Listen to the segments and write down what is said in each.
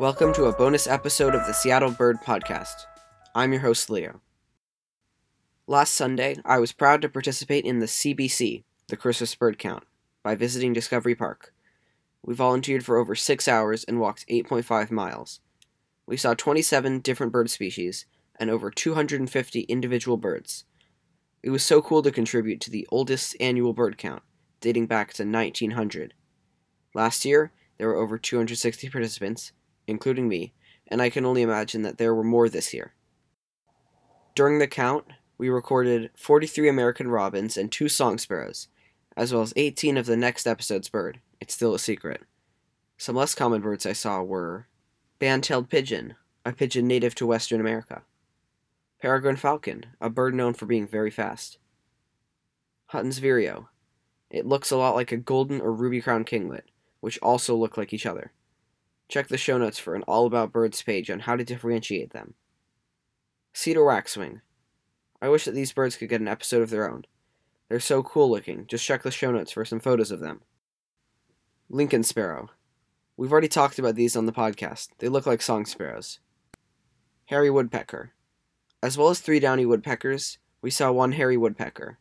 Welcome to a bonus episode of the Seattle Bird Podcast. I'm your host, Leo. Last Sunday, I was proud to participate in the CBC, the Christmas Bird Count, by visiting Discovery Park. We volunteered for over six hours and walked 8.5 miles. We saw 27 different bird species and over 250 individual birds. It was so cool to contribute to the oldest annual bird count, dating back to 1900. Last year, there were over 260 participants, including me, and I can only imagine that there were more this year. During the count, we recorded 43 American robins and two song sparrows, as well as 18 of the next episode's bird. It's still a secret. Some less common birds I saw were band-tailed pigeon, a pigeon native to Western America, peregrine falcon, a bird known for being very fast, Hutton's vireo. It looks a lot like a golden or ruby crowned kinglet, which also look like each other. Check the show notes for an all about birds page on how to differentiate them. Cedar waxwing. I wish that these birds could get an episode of their own. They're so cool looking. Just check the show notes for some photos of them. Lincoln sparrow. We've already talked about these on the podcast. They look like song sparrows. Hairy woodpecker. As well as three downy woodpeckers, we saw one hairy woodpecker.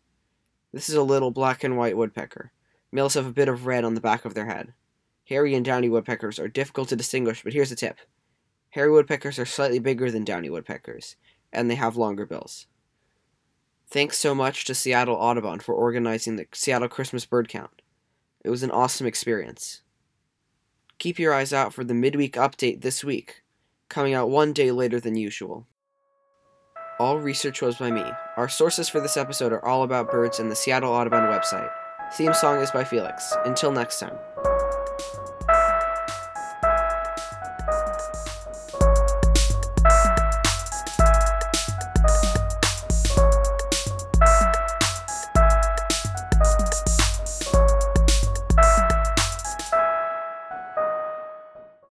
This is a little black and white woodpecker. Males have a bit of red on the back of their head. Hairy and downy woodpeckers are difficult to distinguish, but here's a tip. Hairy woodpeckers are slightly bigger than downy woodpeckers, and they have longer bills. Thanks so much to Seattle Audubon for organizing the Seattle Christmas Bird Count. It was an awesome experience. Keep your eyes out for the midweek update this week, coming out one day later than usual. All research was by me. Our sources for this episode are all about birds and the Seattle Audubon website. Theme song is by Felix. Until next time.